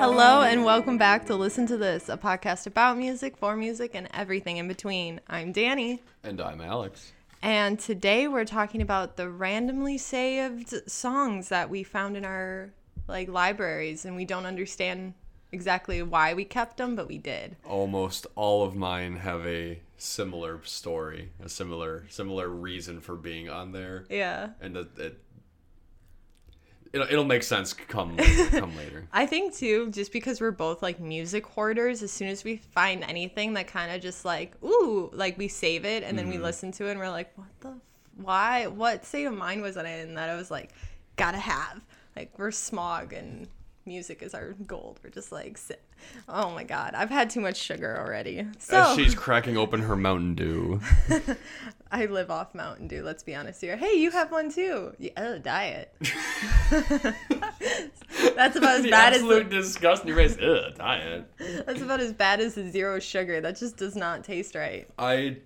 Hello and welcome back to Listen to This, a podcast about music, for music, and everything in between. I'm Danny, And I'm Alex. and today we're talking about the randomly saved songs that we found in our like libraries, and we don't understand exactly why we kept them, but we did. Almost all of mine have a similar story, a similar similar reason for being on there, Yeah. and it, it it'll, it'll make sense come come later. I think too, just because we're both like music hoarders, as soon as we find anything that kind of just like, ooh, like we save it and then we mm-hmm. listen to it and we're like, what the, f- why, what state of mind was I in that I was like, gotta have? Like we're smog and music is our gold. We're just like, sit. oh my god, I've had too much sugar already. So As she's cracking open her Mountain Dew. I live off Mountain Dew. Let's be honest here. Hey, you have one too. Yeah, oh, diet. That's about as the bad as absolute disgust in your face. Ugh, diet. That's about as bad as the zero sugar. That just does not taste right. I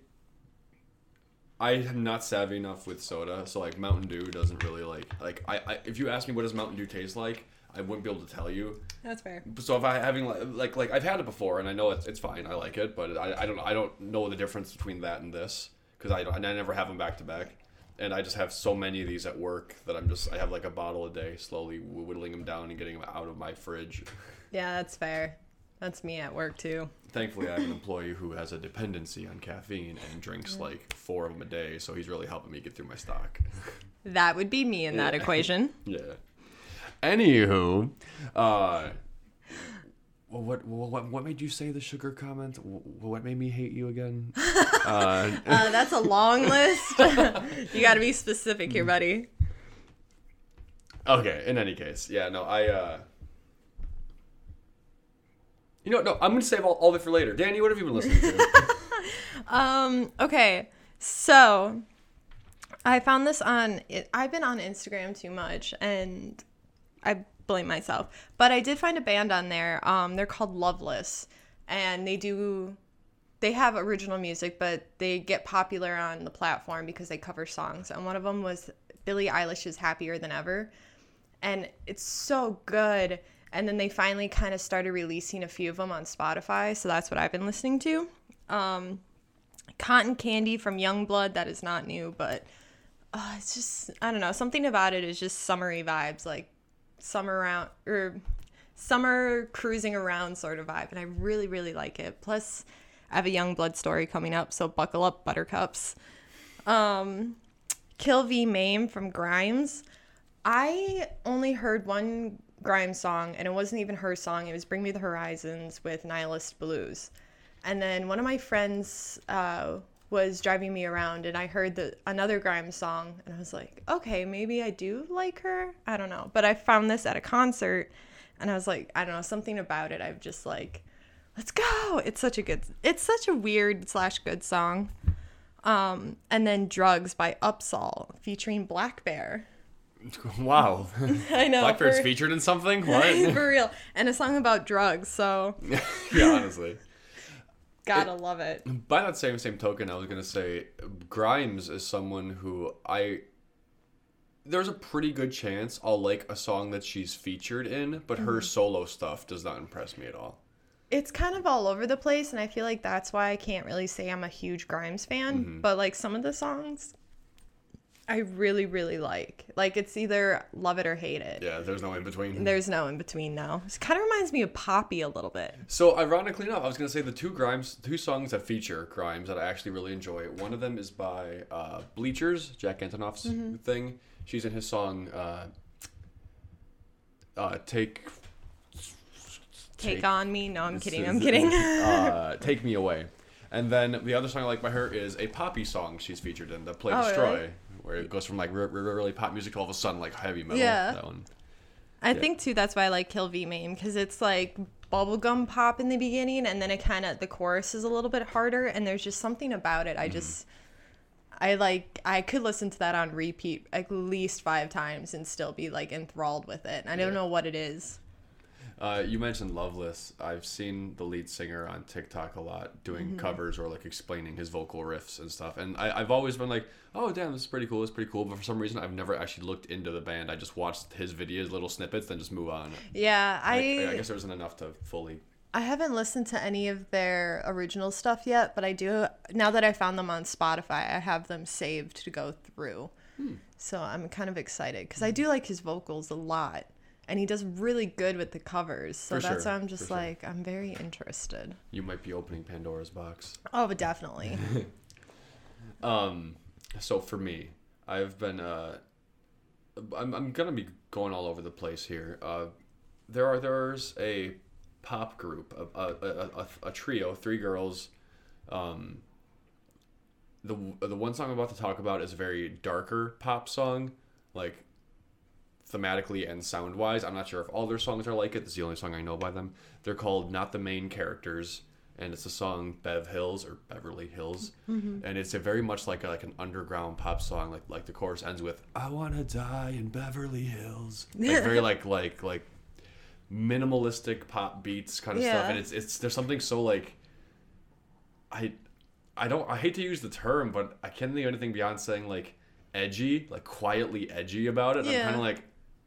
I am not savvy enough with soda, so like Mountain Dew doesn't really like like I, I if you ask me what does Mountain Dew taste like, I wouldn't be able to tell you. That's fair. So if I having like like, like I've had it before and I know it's, it's fine, I like it, but I, I don't I don't know the difference between that and this because I don't, I never have them back to back, and I just have so many of these at work that I'm just I have like a bottle a day, slowly whittling them down and getting them out of my fridge. Yeah, that's fair. That's me at work too. Thankfully, I have an employee who has a dependency on caffeine and drinks mm. like four of them a day, so he's really helping me get through my stock. That would be me in that Yeah. equation. Yeah. Anywho, uh, what, what what made you say the sugar comment? What made me hate you again? Uh, Uh, that's a long list. you got to be specific here, buddy. okay. In any case, yeah. No, I. uh You know, no. I'm gonna save all, all of it for later. Danny, what have you been listening to? Um. Okay. So, I found this on. It, I've been on Instagram too much, and I blame myself. But I did find a band on there. Um. They're called Loveless, and they do. They have original music, but they get popular on the platform because they cover songs. And one of them was Billie Eilish's "Happier Than Ever," and it's so good. And then they finally kind of started releasing a few of them on Spotify, so that's what I've been listening to. Um, Cotton Candy from Yungblud. That is not new, but uh, it's just I don't know. Something about it is just summery vibes, like summer around or summer cruising around sort of vibe, and I really really like it. Plus, I have a Yungblud story coming up, so buckle up, Buttercups. Um, Kill V Maim from Grimes. I only heard one Grimes song, and it wasn't even her song. It was Bring Me the Horizons with Nihilist Blues. And then one of my friends uh, was driving me around, and I heard the another Grimes song, and I was like, okay, maybe I do like her. I don't know, but I found this at a concert, and I was like, I don't know, something about it. I've just like, let's go. It's such a good. It's such a weird slash good song. Um, and then Drugs by UPSAHL featuring Black Bear. wow. I know. Blackbear's for- featured in something. What? for real. And a song about drugs, so yeah, honestly. Gotta love it. By that same same token, I was gonna say Grimes is someone who I there's a pretty good chance I'll like a song that she's featured in, but her mm-hmm. solo stuff does not impress me at all. It's kind of all over the place, and I feel like that's why I can't really say I'm a huge Grimes fan. Mm-hmm. But like some of the songs, I really, really like. Like it's either love it or hate it. Yeah, there's no in between. There's no in between now. It kind of reminds me of Poppy a little bit. So ironically enough, I was gonna say the two Grimes, two songs that feature Grimes that I actually really enjoy. One of them is by uh, Bleachers, Jack Antonoff's thing. She's in his song uh, uh, "Take Take, Take- on me. No, I'm kidding. I'm kidding. uh, "Take Me Away," and then the other song I like by her is a poppy song she's featured in, "The Play Oh, Destroy," really? Where it goes from like re- re- really pop music to all of a sudden like heavy metal. Yeah. that one. I think too that's why I like Kill V Maim because it's like bubblegum pop in the beginning and then it kind of the chorus is a little bit harder and there's just something about it. I mm-hmm. just I like I could listen to that on repeat at least 5 times and still be like enthralled with it. And I don't know what it is. Uh, you mentioned Loveless. I've seen the lead singer on TikTok a lot doing Mm-hmm. covers or like explaining his vocal riffs and stuff. And I, I've always been like, oh, damn, this is pretty cool. It's pretty cool. But for some reason, I've never actually looked into the band. I just watched his videos, little snippets, then just move on. Yeah, I, I I guess there wasn't enough to fully. I haven't listened to any of their original stuff yet, but I do now that I found them on Spotify, I have them saved to go through. Hmm. So I'm kind of excited because I do like his vocals a lot, and he does really good with the covers. So For that's sure, why I'm just for sure. like I'm very interested. You might be opening Pandora's box. Oh, but definitely. Um, so for me, I've been uh, I'm I'm gonna be going all over the place here. Uh, there are there's a pop group, a a, a, a, a trio, three girls. Um, the the one song I'm about to talk about is a very darker pop song, like thematically and sound wise. I'm not sure if all their songs are like it. This is the only song I know by them. They're called Not the Main Characters, and it's a song Bev Hills or Beverly Hills, mm-hmm. and it's a very much like a, like an underground pop song. Like like the chorus ends with "I wanna die in Beverly Hills," like very like like like minimalistic pop beats kind of stuff, and it's it's there's something so like I I don't I hate to use the term, but I can't think of anything beyond saying like edgy, like quietly edgy about it. I'm kind of like,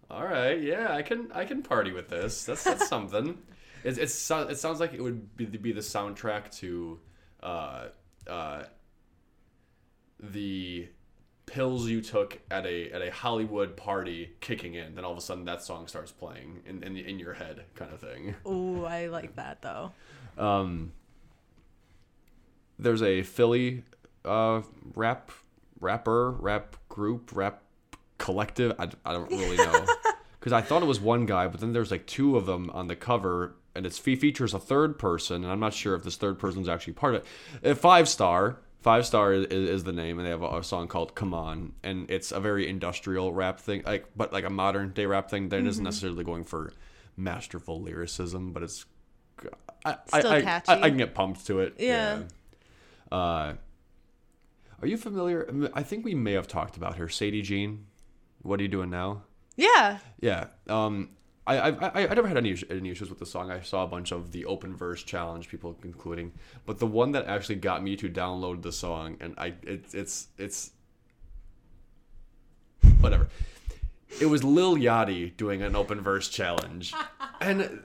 all right, yeah, I can I can party with this. That's that's something. It's it's so- it sounds like it would be, be the soundtrack to uh uh the pills you took at a at a Hollywood party kicking in. Then all of a sudden that song starts playing in in, in your head, kind of thing. Ooh, I like that though. Um, there's a Philly uh, rap rapper, rap group, rap collective. I, I don't really know because I thought it was one guy, but then there's like two of them on the cover, and it's fe- features a third person, and I'm not sure if this third person's actually part of it. Uh, Five Star. Five Star is, is the name, and they have a, a song called "Come On," and it's a very industrial rap thing, like but like a modern day rap thing that isn't necessarily going for masterful lyricism, but it's I, Still I, I- catchy. I, I can get pumped to it. Yeah. Yeah. Uh, are you familiar? I think we may have talked about her, Sadie Jean. What are you doing now? Yeah. Yeah. Um, I, I, I, I never had any, any issues with the song. I saw a bunch of the open verse challenge people including, but the one that actually got me to download the song, and I, it, it's, it's, whatever. It was Lil Yachty doing an open verse challenge, and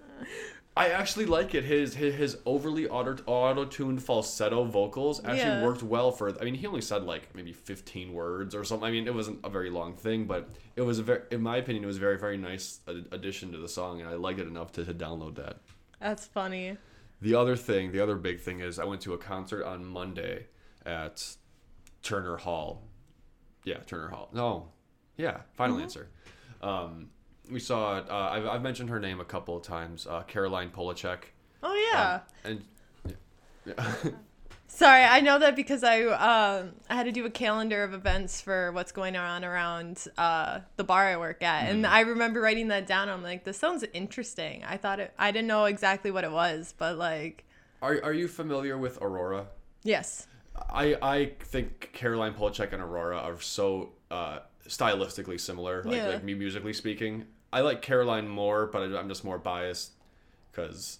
I actually like it. His his, his overly auto tuned falsetto vocals actually Yeah. worked well for. I mean, he only said like maybe fifteen words or something. I mean, it wasn't a very long thing, but it was a very, in my opinion, it was a very very nice addition to the song, and I liked it enough to, to download that. That's funny. The other thing, the other big thing is I went to a concert on Monday at Turner Hall. Yeah, Turner Hall. No, yeah, final answer. Um, we saw. Uh, I've, I've mentioned her name a couple of times. Uh, Caroline Polachek. Oh yeah. and yeah. Sorry, I know that because I um I had to do a calendar of events for what's going on around uh the bar I work at, and Mm-hmm. I remember writing that down. I'm like, this sounds interesting. I thought it. I didn't know exactly what it was, but like, are are you familiar with Aurora? yes, I I think Caroline Polachek and Aurora are so uh, stylistically similar, like Yeah. like me musically speaking. I like Caroline more, but I, I'm just more biased because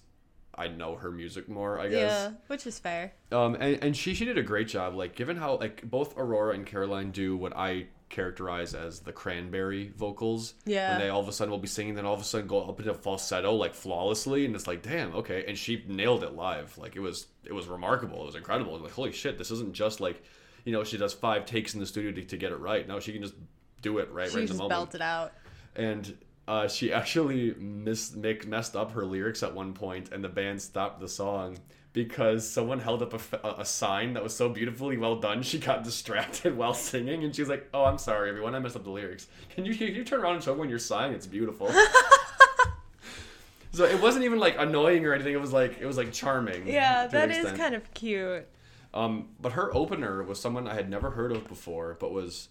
I know her music more. I guess. yeah, which is fair. Um, and, and she she did a great job. Like given how like both Aurora and Caroline do what I characterize as the cranberry vocals. Yeah. When they all of a sudden will be singing, then all of a sudden go up into falsetto like flawlessly, and it's like, damn, okay. And she nailed it live. Like it was it was remarkable. It was incredible. Like holy shit, this isn't just like, you know, she does five takes in the studio to, to get it right. No, she can just do it right She right in the just moment belted out. and uh, she actually mis- make, messed up her lyrics at one point, and the band stopped the song because someone held up a, a sign that was so beautifully well done. She got distracted while singing, and she was like, "Oh, I'm sorry, everyone. I messed up the lyrics. Can you can you turn around and show when you're sighing? It's beautiful." so it wasn't even like annoying or anything. It was like it was like charming. Yeah, that is kind of cute. Um, but her opener was someone I had never heard of before, but was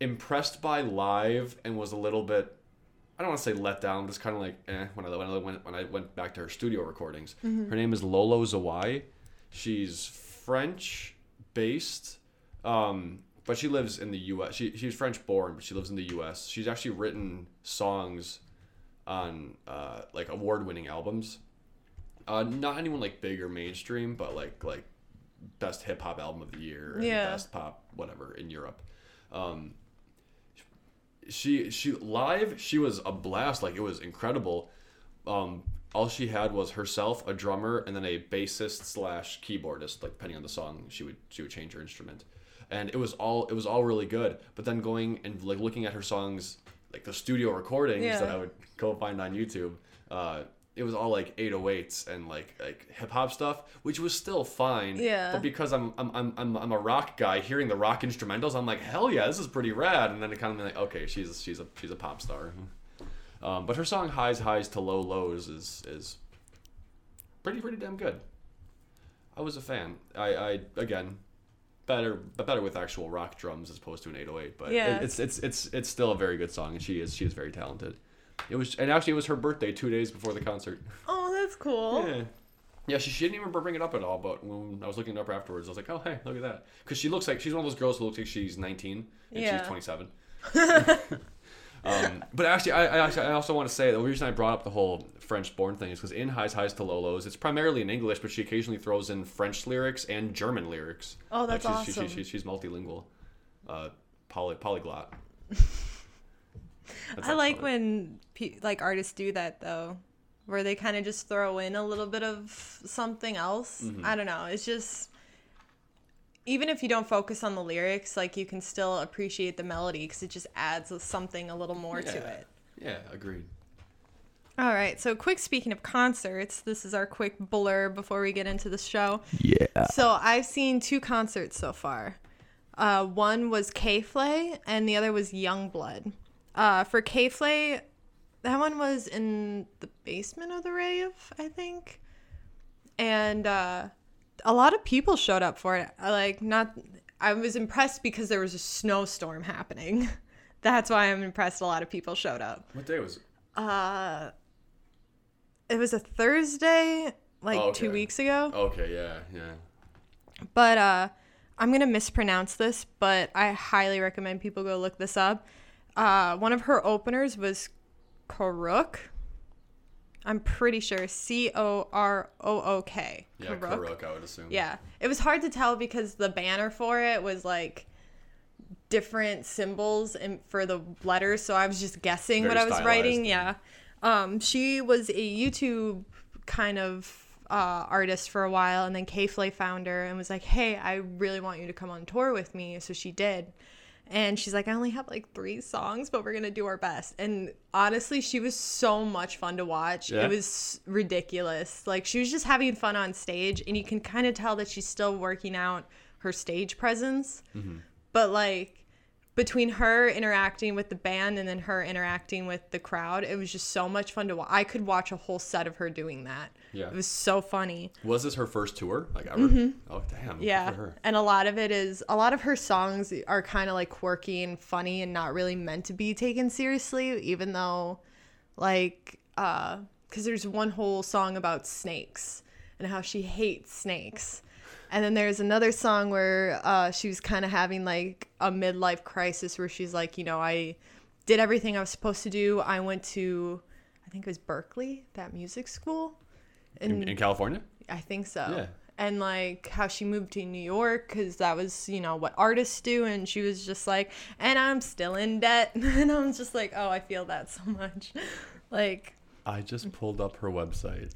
impressed by live and was a little bit. I don't want to say let down, just kind of like eh, when I when I went when I went back to her studio recordings. Her name is Lolo Zouaï. She's French based, um, but she lives in the U.S. She she's French born, but she lives in the U.S. She's actually written songs on uh, like award-winning albums. Uh, not anyone like big or mainstream, but like like best hip hop album of the year and Yeah. best pop whatever in Europe. Um, she she live she was a blast. Like it was incredible. Um all she had was herself a drummer and then a bassist slash keyboardist like depending on the song she would she would change her instrument. And it was all it was all really good. But then going and like looking at her songs like the studio recordings Yeah. that i would go find on youtube uh it was all like 808s and like like hip hop stuff, which was still fine. Yeah. But because I'm I'm, I'm I'm I'm a rock guy, hearing the rock instrumentals, I'm like, hell yeah, this is pretty rad. And then it kind of like, okay, she's she's a she's a pop star. Um, but her song "Highs Highs to Low Lows" is is pretty pretty damn good. I was a fan. I, I again better but better with actual rock drums as opposed to an 808. But Yeah. it, it's it's it's it's still a very good song, and she is she is very talented. It was and actually it was her birthday two days before the concert. Oh, that's cool. Yeah. Yeah, she, she didn't even bring it up at all. But when I was looking it up afterwards, I was like, "Oh, hey, look at that!" Because she looks like she's one of those girls who looks like she's 19 and Yeah. she's 27. um, but actually, I, I actually I also want to say the reason I brought up the whole French-born thing is because in Highs Highs to Low Lows, it's primarily in English, but she occasionally throws in French lyrics and German lyrics. Oh, that's like she's, awesome. She, she, she's multilingual, uh, poly, polyglot. That's I like funny. when pe- like artists do that though, where they kind of just throw in a little bit of something else. Mm-hmm. I don't know. It's just even if you don't focus on the lyrics, like you can still appreciate the melody because it just adds something a little more to it. Yeah, agreed. All right. So, quick speaking of concerts, this is our quick blur before we get into the show. Yeah. So, I've seen two concerts so far. Uh, one was K Flay, and the other was Yungblud. Uh, for K Flay, that one was in the basement of the rave, I think. And uh, a lot of people showed up for it. I like not. I was impressed because there was a snowstorm happening. That's why I'm impressed. A lot of people showed up. What day was it? Uh, it was a Thursday, like Oh, two okay. weeks ago. Okay, yeah, yeah. But uh, I'm gonna mispronounce this, but I highly recommend people go look this up. Uh, one of her openers was Corook. I'm pretty sure C O R O O K. Yeah, Corook, I would assume. Yeah, it was hard to tell because the banner for it was like different symbols and for the letters, so I was just guessing what I was writing. Yeah, um, she was a YouTube kind of uh, artist for a while, and then K Flay found her and was like, "Hey, I really want you to come on tour with me." So she did. And she's like, I only have like three songs, but we're gonna do our best. And honestly, she was so much fun to watch. Yeah. It was ridiculous. Like she was just having fun on stage, and you can kind of tell that she's still working out her stage presence. Mm-hmm. But like between her interacting with the band and then her interacting with the crowd, it was just so much fun to watch. I could watch a whole set of her doing that. Yeah. It was so funny. Was this her first tour? Like ever? Oh damn. Mm-hmm. Yeah. for her. And a lot of it is a lot of her songs are kind of like quirky and funny and not really meant to be taken seriously, even though like uh because there's one whole song about snakes and how she hates snakes. And then there's another song where uh, she was kind of having like a midlife crisis where she's like, you know, I did everything I was supposed to do. I went to, I think it was Berklee, that music school. In, in California? I think so. Yeah. And like how she moved to New York because that was, you know, what artists do. And she was just like, and I'm still in debt. and I'm just like, oh, I feel that so much. like, I just pulled up her website.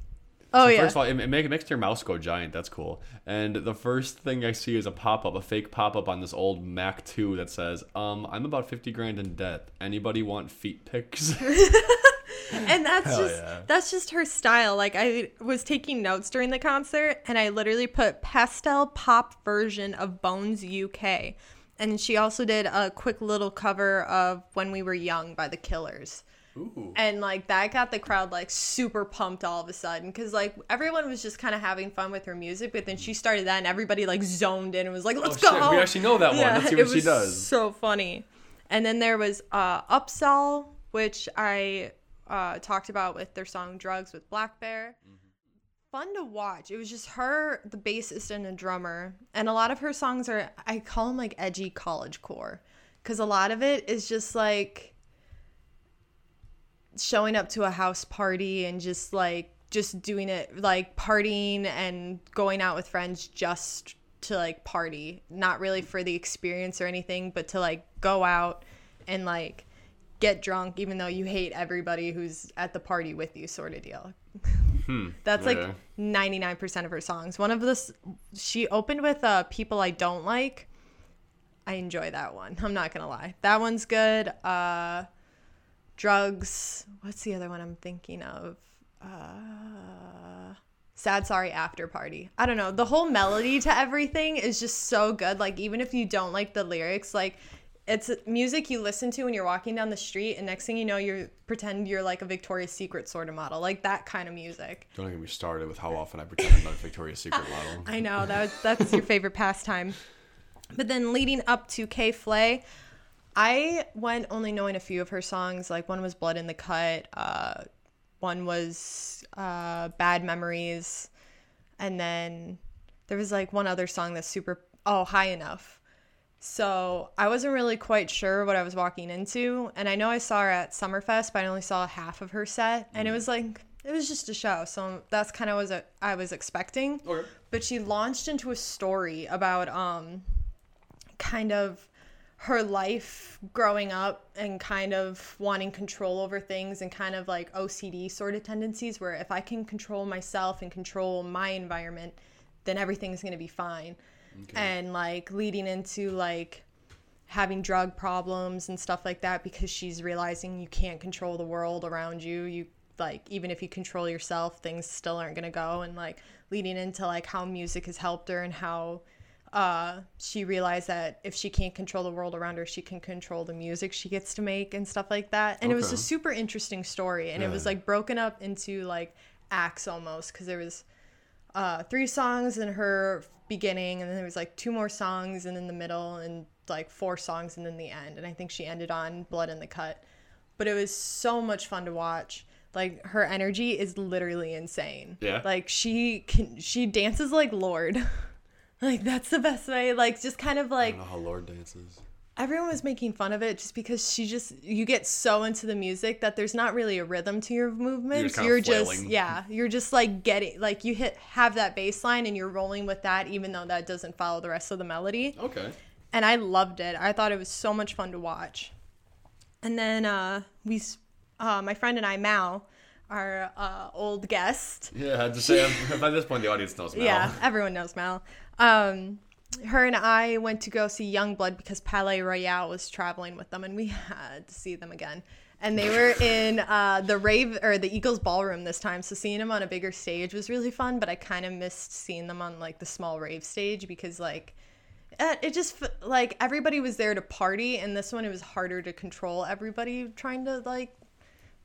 Oh, So yeah. First of all, it, it, make, it makes your mouse go giant. That's cool. And the first thing I see is a pop up, a fake pop up on this old Mac 2 that says, um, I'm about 50 grand in debt. Anybody want feet pics? and that's Hell just yeah. that's just her style like i was taking notes during the concert and i literally put pastel pop version of bones uk and she also did a quick little cover of when we were young by the killers Ooh. and like that got the crowd like super pumped all of a sudden because like everyone was just kind of having fun with her music but then she started that and everybody like zoned in and was like let's Oh, go! Shit, we actually know that one. Let's see it what she was does. so funny. And then there was uh UPSAHL which i uh talked about with their song drugs with black bear. Fun to watch. It was just her the bassist and a drummer. And a lot of her songs are i call them like edgy college core because a lot of it is just like showing up to a house party and just like just doing it like partying and going out with friends just to like party. Not really for the experience or anything but to like go out and like get drunk even though you hate everybody who's at the party with you sort of deal. That's like 99% of her songs. One of this she opened with uh people i don't like. I enjoy that one. I'm not gonna lie. That one's good. Uh drugs. What's the other one i'm thinking of? Uh sad sorry after party. I don't know. The whole melody to everything is just so good. Like even if you don't like the lyrics like it's music you listen to when you're walking down the street and next thing you know you're pretend you're like a victoria's secret sort of model. Like that kind of music. Don't get me started with how often I pretend I'm not a Victoria's Secret model. I know. That was, that's your favorite pastime. But then leading up to K Flay, I went only knowing a few of her songs. Like one was Blood in the Cut, uh, one was uh, Bad Memories, and then there was like one other song that's super oh High Enough. So I wasn't really quite sure what I was walking into, and I know I saw her at Summerfest, but I only saw half of her set, and it was like it was just a show. So that's kind of what I was expecting Okay. but she launched into a story about um kind of her life growing up and kind of wanting control over things and kind of like OCD sort of tendencies where if I can control myself and control my environment then everything's going to be fine. And like leading into like having drug problems and stuff like that because she's realizing you can't control the world around you. You like even if you control yourself, things still aren't gonna go. And like leading into like how music has helped her and how uh, she realized that if she can't control the world around her, she can control the music she gets to make and stuff like that. And it was a super interesting story, and it was like broken up into like acts almost because there was uh, three songs in her beginning, and then there was like two more songs, and in the middle, and like four songs, and then the end. And I think she ended on "Blood in the Cut," but it was so much fun to watch. Like her energy is literally insane. Yeah. Like she can, she dances like Lorde. like that's the best way. Like just kind of like I like don't know how Lorde dances. everyone was making fun of it just because she just you get so into the music that there's not really a rhythm to your movements. kinda You're just, yeah, you're just like getting like you hit have that bass line and you're rolling with that even though that doesn't follow the rest of the melody. Okay. And I loved it. I thought it was so much fun to watch. And then uh we s- uh my friend and I Mal our uh, old guest Yeah, I had to say, I'm, by this point, the audience knows now. yeah, everyone knows Mal. Um, her and I went to go see Yungblud because Palais Royale was traveling with them, and we had to see them again. And they were in uh, the rave or the Eagles ballroom this time, so seeing them on a bigger stage was really fun. But I kind of missed seeing them on like the small rave stage because like uh, it just like everybody was there to party, and this one it was harder to control everybody trying to like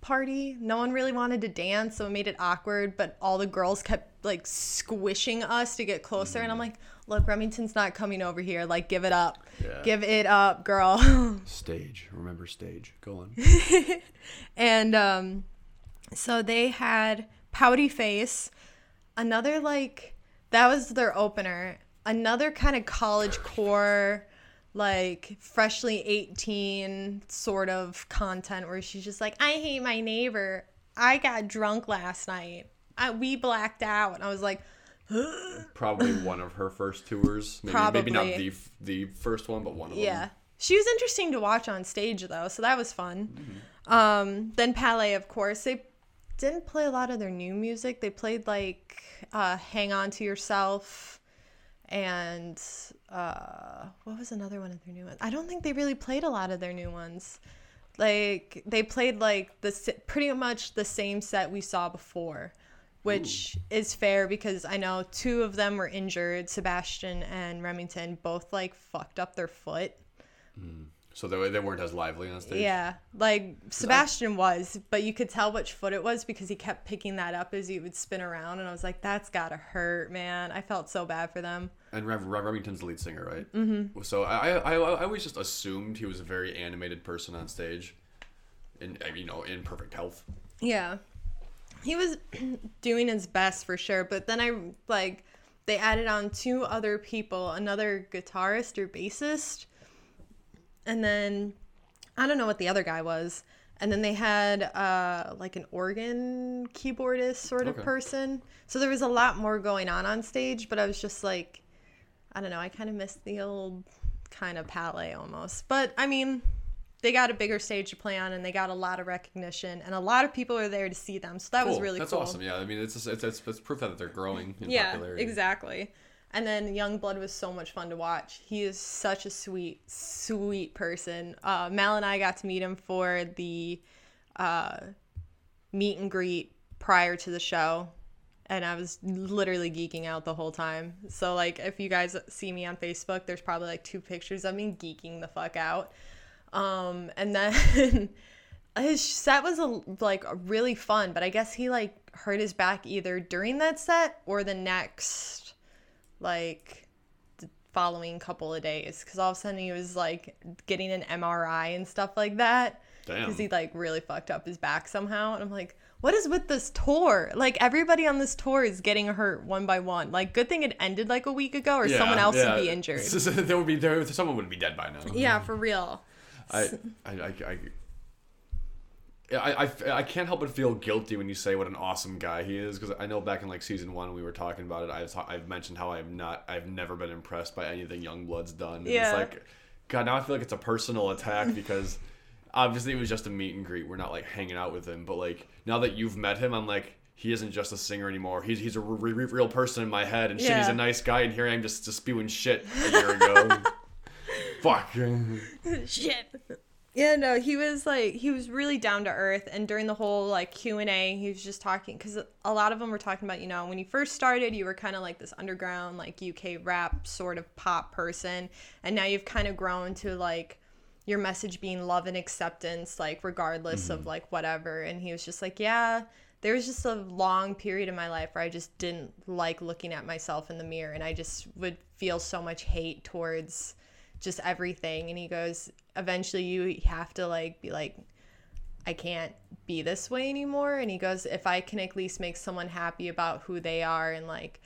party. No one really wanted to dance, so it made it awkward. But all the girls kept like squishing us to get closer, and I'm like, "Look, Remington's not coming over here. Like, give it up, Yeah. give it up, girl." Stage. Remember stage. Go on. and um, so they had Pouty Face, another like that was their opener. Another kind of college core, like freshly 18 sort of content where she's just like, I hate my neighbor. I got drunk last night. I, we blacked out. And I was like, Probably one of her first tours. Maybe, maybe not the the first one, but one of Yeah. them. Yeah. She was interesting to watch on stage though, so that was fun. Um, then Palais, of course, they didn't play a lot of their new music. They played like uh, "Hang On to Yourself" and uh, what was another one of their new ones? I don't think they really played a lot of their new ones. Like they played like the pretty much the same set we saw before, which is fair because I know two of them were injured. Sebastian and Remington both like fucked up their foot. So they, they weren't as lively on stage. Yeah, like Sebastian was, but you could tell which foot it was because he kept picking that up as he would spin around, and I was like, "That's gotta hurt, man." I felt so bad for them. And Rev- Rev- Remington's the lead singer, right? Mm-hmm. So I, I, I, I always just assumed he was a very animated person on stage, and, you know, in perfect health. Yeah, he was doing his best for sure, but then I like they added on two other people, another guitarist or bassist, and then I don't know what the other guy was. and then they had uh, like an organ keyboardist sort of Okay. person. So there was a lot more going on on stage, but I was just like, I don't know, I kind of missed the old kind of palette almost. But I mean, they got a bigger stage to play on, and they got a lot of recognition, and a lot of people are there to see them. So that was really Cool. That's cool. awesome. Yeah, I mean, it's, just, it's it's it's proof that they're growing in Yeah, popularity. exactly. And then Yungblud was so much fun to watch. He is such a sweet, sweet person. Uh, Mal and I got to meet him for the uh, meet and greet prior to the show. And I was literally geeking out the whole time. So, like, if you guys see me on Facebook, there's probably like two pictures of me geeking the fuck out. Um, and then his set was a, like really fun, but I guess he like hurt his back either during that set or the next like the following couple of days because all of a sudden he was like getting an MRI and stuff like that because he like really fucked up his back somehow and I'm like what is with this tour? Like everybody on this tour is getting hurt one by one. Like good thing it ended like a week ago or someone else would be injured. There would be there. Someone would be dead by now. yeah for real. I, I, I, I, I, I, I can't help but feel guilty when you say what an awesome guy he is because I know back in like season one we were talking about it. I've, I've mentioned how I'm not I've never been impressed by anything Yungblud's done. And Yeah. it's like God now I feel like it's a personal attack because obviously it was just a meet and greet. We're not like hanging out with him. But like now that you've met him I'm like he isn't just a singer anymore. He's, he's a re- re- real person in my head. And shit he's a nice guy. And here I am just, just spewing shit a year ago. Fuck shit yeah no he was like he was really down to earth and during the whole like q&a he was just talking because a lot of them were talking about you know when you first started you were kind of like this underground like uk rap sort of pop person and now you've kind of grown to like your message being love and acceptance like regardless of mm-hmm. like whatever and he was just like yeah there was just a long period in my life where I just didn't like looking at myself in the mirror and I just would feel so much hate towards just everything. And he goes eventually you have to like be like I can't be this way anymore. And he goes if I can at least make someone happy about who they are and like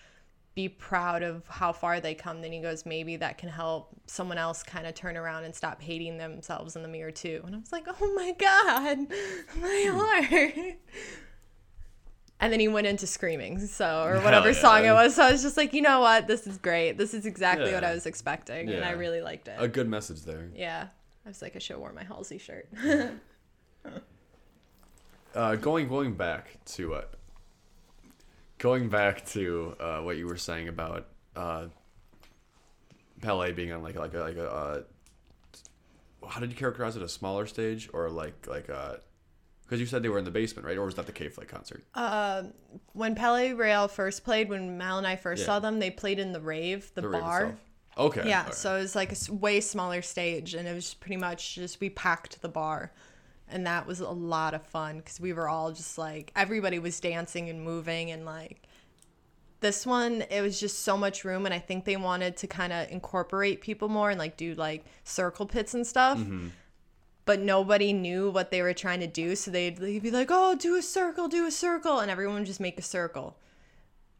be proud of how far they come then he goes maybe that can help someone else kind of turn around and stop hating themselves in the mirror too. And I was like oh my god my hmm. heart and then he went into screaming so or whatever yeah. song it was. So I was just like you know what? This is great. This is exactly what I was expecting and I really liked it. A good message there. Yeah. I was like I should have worn my Halsey shirt. Uh, going going back to uh, going back to uh, what you were saying about uh, Palais being on like like a, like a uh, how did you characterize it? A smaller stage or like like uh because you said they were in the basement right or was that the K Flay concert Uh, when Palais Royale first played, when Mal and I first Yeah. saw them, they played in the rave, the, the rave bar. itself? okay Yeah, so it was like a s- way smaller stage, and it was pretty much just we packed the bar, and that was a lot of fun because we were all just like everybody was dancing and moving, and like this one, it was just so much room, and I think they wanted to kind of incorporate people more and like do like circle pits and stuff. But nobody knew what they were trying to do, so they'd they'd be like, "Oh, do a circle, do a circle," and everyone would just make a circle,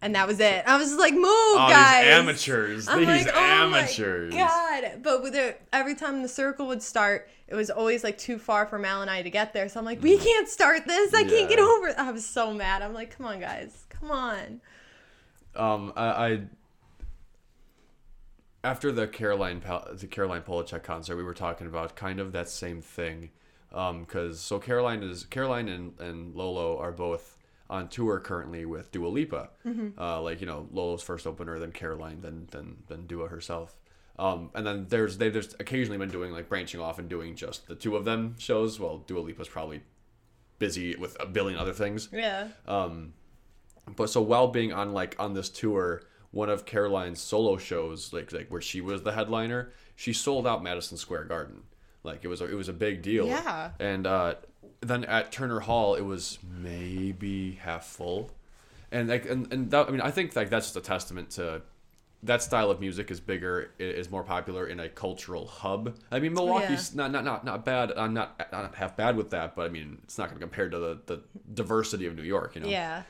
and that was it. I was like, "Move, oh guys!" these amateurs I'm these like, oh my amateurs God. But with it, every time the circle would start, it was always like too far for Mal and I to get there. So I'm like, we can't start this. I can't get over it. I was so mad. I'm like, come on, guys. Come on. Um, I, I after the Caroline the Caroline Polachek concert, we were talking about kind of that same thing. Um, because so Caroline is Caroline and, and Lolo are both on tour currently with Dua Lipa. Uh, like you know Lolo's first opener, then Caroline, then then then Dua herself. Um, and then there's they've just occasionally been doing like branching off and doing just the two of them shows. Well, Dua Lipa's probably busy with a billion other things. Yeah. Um, But so while being on like on this tour, one of Caroline's solo shows, like like where she was the headliner, she sold out Madison Square Garden. Like it was a, it was a big deal. Yeah. And uh, then at Turner Hall, it was maybe half full, and like and, and that, I mean I think like that's just a testament to that style of music is bigger is more popular in a cultural hub. I mean Milwaukee's not not not not bad. I'm not not half bad with that, but I mean it's not going to compare to the the diversity of New York. You know Yeah.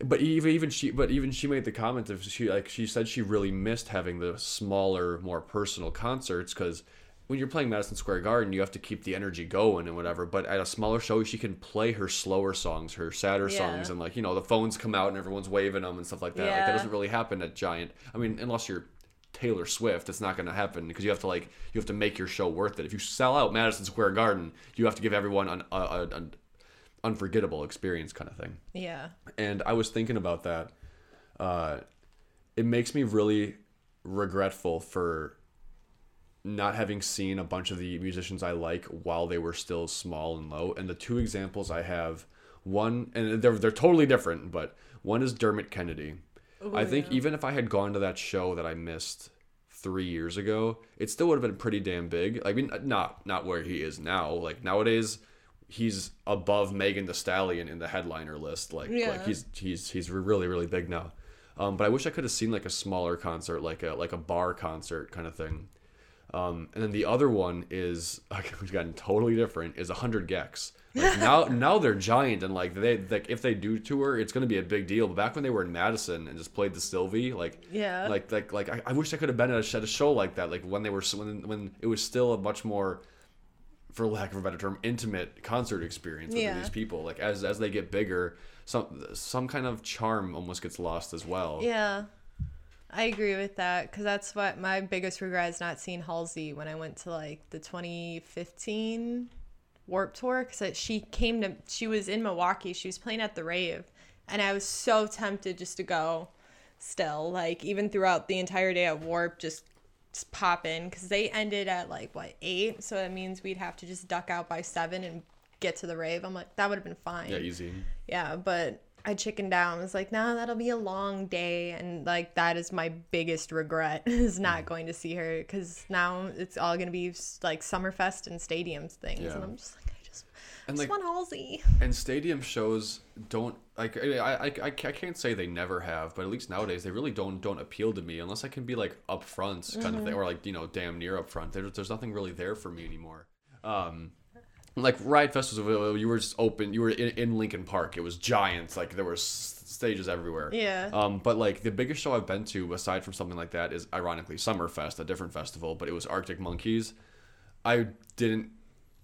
But even even she but even she made the comment of she like she said she really missed having the smaller more personal concerts because when you're playing Madison Square Garden, you have to keep the energy going and whatever. But at a smaller show, she can play her slower songs, her sadder Yeah. songs, and like you know the phones come out and everyone's waving them and stuff like that. Like that doesn't really happen at Giant. I mean, unless you're Taylor Swift, it's not going to happen because you have to like you have to make your show worth it. If you sell out Madison Square Garden, you have to give everyone an, a, a, an unforgettable experience kind of thing Yeah. and I was thinking about that. Uh, it makes me really regretful for not having seen a bunch of the musicians I like while they were still small and low. And the two examples I have, one and they're they're totally different, but one is Dermot Kennedy. I think even if I had gone to that show that I missed three years ago, it still would have been pretty damn big. I mean, not not where he is now. Like nowadays, he's above Megan Thee Stallion in the headliner list. Like Yeah. like he's he's he's really really big now. Um, but I wish I could have seen like a smaller concert, like a like a bar concert kind of thing. Um, and then the other one is we've gotten totally different. Is hundred gecs. Like now now they're giant and like they like if they do tour, it's gonna be a big deal. But back when they were in Madison and just played the Sylvee, like Yeah. like like like I, I wish I could have been at a, at a show like that. Like when they were when when it was still a much more for lack of a better term, intimate concert experience with Yeah. these people. Like as as they get bigger, some some kind of charm almost gets lost as well. Yeah. I agree with that because that's what my biggest regret is not seeing Halsey when I went to like the 2015 Warp Tour because she came to, she was in Milwaukee, she was playing at the rave, and I was so tempted just to go still, like even throughout the entire day at Warp, just, just pop in because they ended at like what, eight? So that means we'd have to just duck out by seven and get to the rave. I'm like, that would have been fine. Yeah, easy. Yeah, but I chickened out. I was like, nah, that'll be a long day. And like, that is my biggest regret is Mm. not going to see her because now it's all going to be like Summerfest and stadiums things. Yeah. And I'm just like, And like Halsey. and stadium shows don't like I, I, I, I can't say they never have, but at least nowadays they really don't don't appeal to me unless I can be like up front kind of Mm-hmm. thing or like you know damn near up front. There, there's nothing really there for me anymore. Um, like Riot Festival, you were just open. You were in, in Lincoln Park. It was giant. Like there were stages everywhere. Yeah. Um, but like the biggest show I've been to, aside from something like that, is ironically Summerfest, a different festival, but it was Arctic Monkeys. I didn't,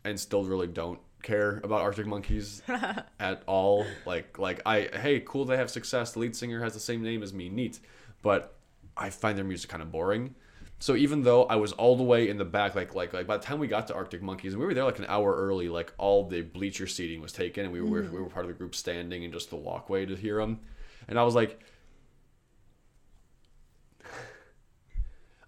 and still really don't care about Arctic Monkeys at all. Like, like I, hey, cool, they have success. The lead singer has the same name as me, neat. But I find their music kind of boring. So even though I was all the way in the back, like like like by the time we got to Arctic Monkeys, and we were there like an hour early, like all the bleacher seating was taken, and we were mm. we were part of the group standing in just the walkway to hear them, and I was like,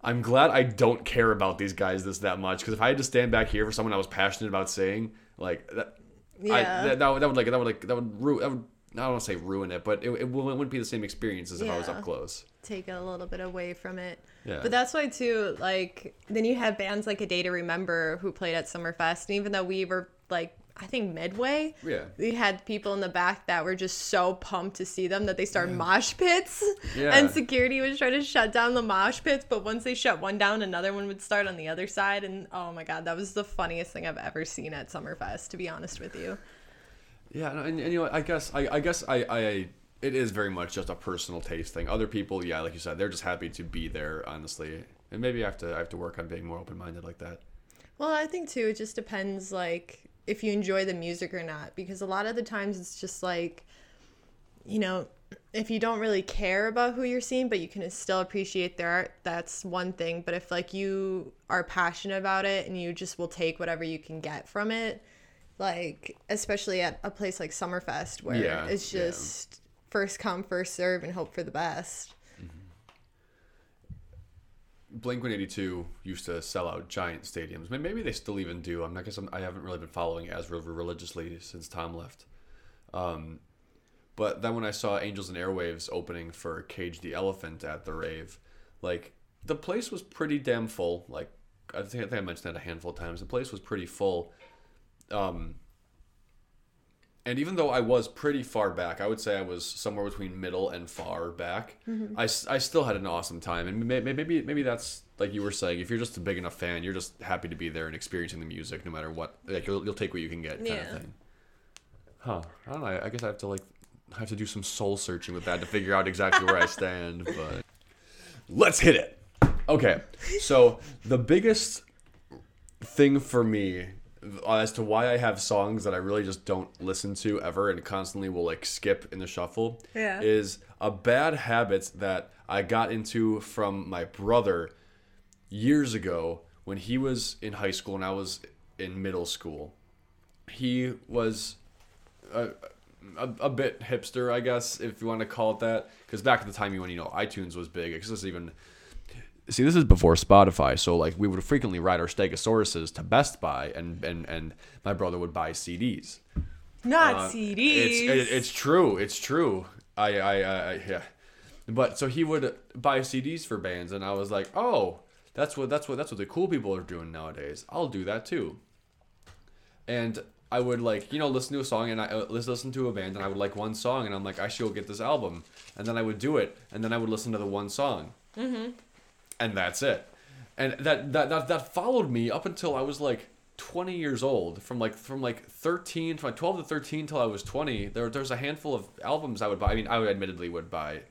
I'm glad I don't care about these guys this that much because if I had to stand back here for someone I was passionate about saying, like that, I, Yeah. that, that, would, that would like that would like that would ruin. That would, I don't want to say ruin it, but it, it wouldn't be the same experience as if I was up close. Take a little bit away from it. Yeah. But that's why too, like then you have bands like A Day to Remember who played at Summerfest, and even though we were like I think midway, Yeah. we had people in the back that were just so pumped to see them that they started mosh pits, Yeah. and security was trying to shut down the mosh pits, but once they shut one down, another one would start on the other side, and oh my god, that was the funniest thing I've ever seen at Summerfest, to be honest with you. Yeah, no, and, and you know, I guess I, I guess I, I it is very much just a personal taste thing. Other people, yeah, like you said, they're just happy to be there, honestly. And maybe I have to I have to work on being more open minded like that. Well, I think too, it just depends like if you enjoy the music or not, because a lot of the times it's just like, you know, if you don't really care about who you're seeing, but you can still appreciate their art, that's one thing. But if like you are passionate about it and you just will take whatever you can get from it, like especially at a place like Summerfest where Yeah, it's yeah. just first come, first serve and hope for the best. Blink One Eighty Two used to sell out giant stadiums. Maybe they still even do. I'm not I'm, I haven't really been following as religiously since Tom left. Um, but then when I saw Angels and Airwaves opening for Cage the Elephant at the rave, like the place was pretty damn full. Like I think I think I mentioned that a handful of times. The place was pretty full. Um, and even though I was pretty far back, I would say I was somewhere between middle and far back. Mm-hmm. I I still had an awesome time, and may- may- maybe maybe that's like you were saying. If you're just a big enough fan, you're just happy to be there and experiencing the music, no matter what. Like you'll, you'll take what you can get, kind Yeah. of thing. Huh? I don't know. I guess I have to like I have to do some soul searching with that to figure out exactly where I stand. But let's hit it. Okay, so the biggest thing for me Uh, as to why I have songs that I really just don't listen to ever and constantly will like skip in the shuffle Yeah. is a bad habit that I got into from my brother years ago when he was in high school and I was in middle school. He was a, a, a bit hipster, I guess, if you want to call it that. Because back at the time when you know iTunes was big, because this is even see this is before Spotify, so like we would frequently ride our Stegosauruses to Best Buy, and and and my brother would buy CDs. Not Uh, CDs. It's it, it's true. It's true. I, I I yeah. But so he would buy CDs for bands, and I was like, oh, that's what that's what that's what the cool people are doing nowadays. I'll do that too. And I would like you know listen to a song and I uh, listen to a band and I would like one song and I'm like I should go get this album and then I would do it and then I would listen to the one song and that's it. And that, that that that followed me up until I was like 20 years old. From like from like 13, from like 12 to 13 till I was 20. There there's a handful of albums I would buy. I mean, I would admittedly would buy.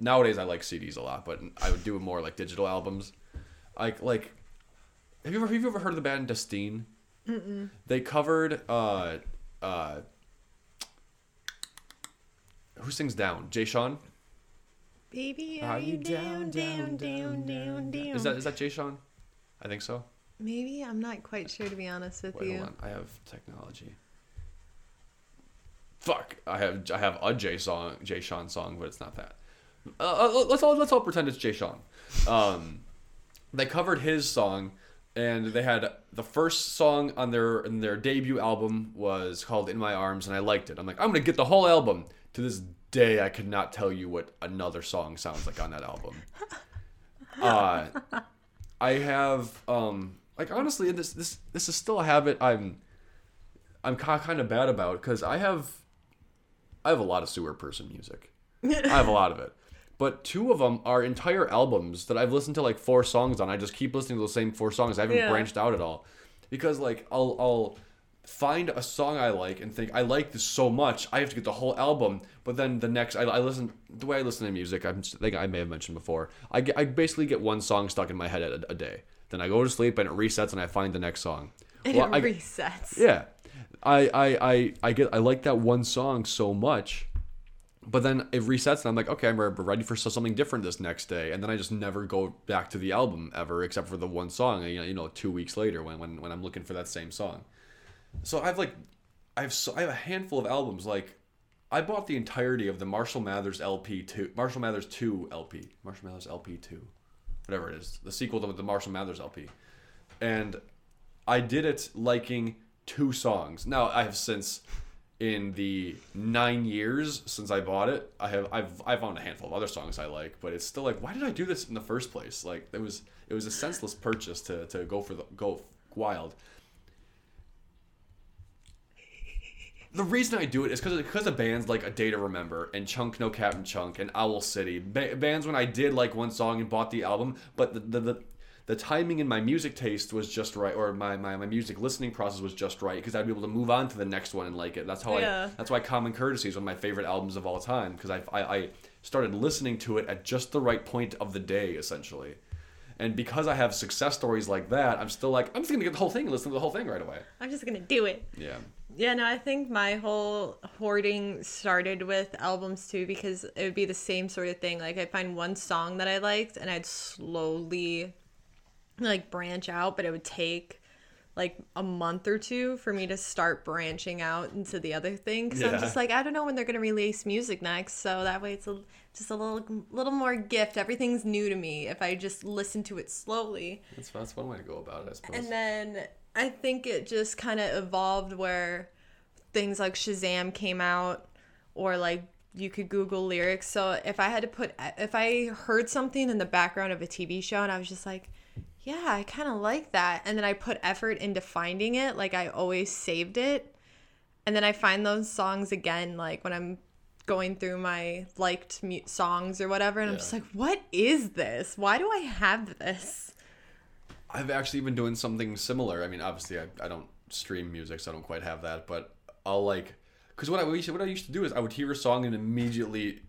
Nowadays, I like CDs a lot, but I would do more like digital albums. Like like, have you ever have you ever heard of the band Destine? Mm-mm. They covered uh uh. Who sings down? Jay Sean. Baby, Are are you you down, down, down, down, down? Is that is that Jay Sean? I think so. Maybe I'm not quite sure to be honest with Wait, you. hold on. I have technology. Fuck. I have I have a Jay song, Jay Sean song, but it's not that. Uh, uh, let's all let's all pretend it's Jay Sean. Um, they covered his song, and they had the first song on their in their debut album was called "In My Arms," and I liked it. I'm like, I'm gonna get the whole album. To this day, I could not tell you what another song sounds like on that album. Uh, I have um like honestly this this this is still a habit I'm I'm kind of bad about because I have I have a lot of sewer person music. I have a lot of it. But two of them are entire albums that I've listened to like four songs on. I just keep listening to the same four songs. I haven't Yeah. branched out at all. Because like I'll I'll find a song I like and think I like this so much I have to get the whole album. But then the next I, I listen the way I listen to music I'm, I think I may have mentioned before. I get I basically get one song stuck in my head a, a day. Then I go to sleep and it resets and I find the next song. And Well, it I- resets. yeah. I, I, I, I get I like that one song so much, but then it resets and I'm like, okay, I'm ready for something different this next day, and then I just never go back to the album ever except for the one song. You know, you know two weeks later when, when when I'm looking for that same song. So I've like, I have so, I have a handful of albums. Like, I bought the entirety of the Marshall Mathers LP two, Marshall Mathers two LP, Marshall Mathers LP two, whatever it is, the sequel to the Marshall Mathers LP, and I did it liking two songs. Now I have since, in the nine years since I bought it, I have I've I found a handful of other songs I like, but it's still like, why did I do this in the first place? Like it was it was a senseless purchase to to go for the go wild. The reason I do it is because because of bands like A Day to Remember and Chunk No Captain Chunk and Owl City. Ba- bands when I did like one song and bought the album, but the, the, the the timing in my music taste was just right, or my, my, my music listening process was just right, because I'd be able to move on to the next one and like it. That's how Yeah. I. That's why Common Courtesy is one of my favorite albums of all time, because I, I I started listening to it at just the right point of the day, essentially. And because I have success stories like that, I'm still like, I'm just gonna get the whole thing and listen to the whole thing right away. I'm just gonna do it. Yeah. Yeah, no, I think my whole hoarding started with albums too because it would be the same sort of thing. Like I'd find one song that I liked and I'd slowly like branch out, but it would take like a month or two for me to start branching out into the other thing because Yeah. I'm just like I don't know when they're gonna release music next, so that way it's a, just a little little more gift. Everything's new to me if I just listen to it slowly. That's that's one way to go about it, I suppose. And then I think it just kind of evolved where things like Shazam came out or like you could Google lyrics. So if I had to put, if I heard something in the background of a TV show and I was just like, yeah, I kind of like that. And then I put effort into finding it, like I always saved it. And then I find those songs again, like when I'm going through my liked songs or whatever. And I'm just like, what is this? Why do I have this? I've actually been doing something similar. I mean, obviously, I, I don't stream music, so I don't quite have that. But I'll like, because what I what I used to do is I would hear a song and immediately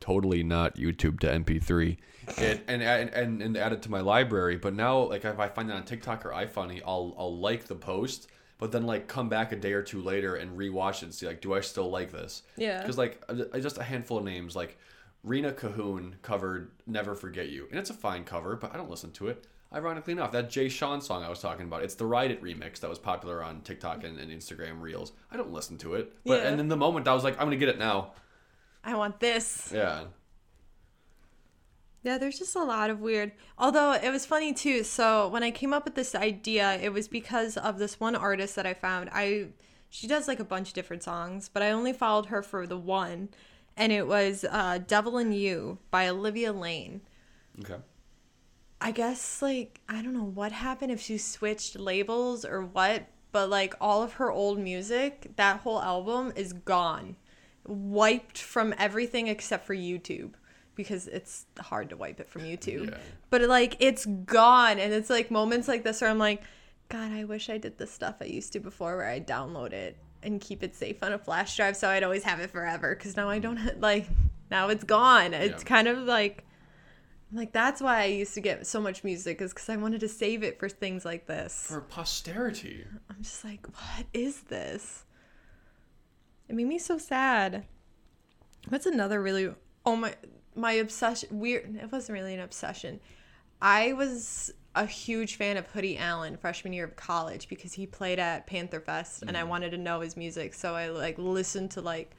totally not YouTube to MP3. It, and, and and and add it to my library. But now, like if I find that on TikTok or iFunny, I'll I'll like the post, but then like come back a day or two later and rewatch it and see like, do I still like this? Yeah. Because like uh, just a handful of names like Rena Cahoon covered "Never Forget You," and it's a fine cover, but I don't listen to it. Ironically enough, that Jay Sean song I was talking about, it's the Ride It remix that was popular on TikTok and, and Instagram Reels. I don't listen to it, but Yeah. and in the moment I was like, I'm gonna get it now. I want this. Yeah. Yeah, there's just a lot of weird. Although it was funny too. So when I came up with this idea, it was because of this one artist that I found. I she does like a bunch of different songs, but I only followed her for the one, and it was uh, "Devil in You" by Olivia Lane. Okay. I guess like I don't know what happened if she switched labels or what, but like all of her old music, that whole album is gone. Wiped from everything except for YouTube because it's hard to wipe it from YouTube. Yeah. But like it's gone and it's like moments like this where I'm like, god, I wish I did the stuff I used to before where I download it and keep it safe on a flash drive so I'd always have it forever cuz now I don't ha- like now it's gone. It's Yeah. kind of like like that's why I used to get so much music is because I wanted to save it for things like this. For posterity. I'm just like, what is this? It made me so sad. What's another really? Oh my, my obsession. Weird. It wasn't really an obsession. I was a huge fan of Hoodie Allen freshman year of college because he played at Panther Fest and I mm. wanted to know his music, so I like listened to like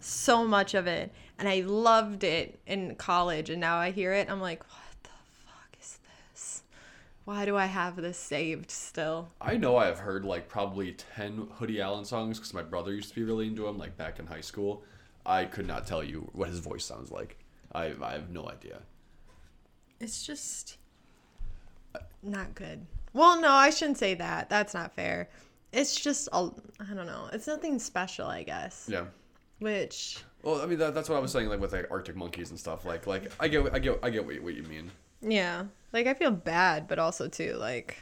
so much of it and I loved it in college and now I hear it I'm like what the fuck is this? Why do I have this saved still? I know I have heard like probably 10 Hoodie Allen songs because my brother used to be really into him, like back in high school. I could not tell you what his voice sounds like. I, I have no idea. It's just not good. Well, no, I shouldn't say that. That's not fair. It's just a, I don't know. It's nothing special, I guess. Yeah. Which Well, I mean, that, that's what I was saying, like with like Arctic Monkeys and stuff. Like, like I get, I get, I get what what you mean. Yeah, like I feel bad, but also too like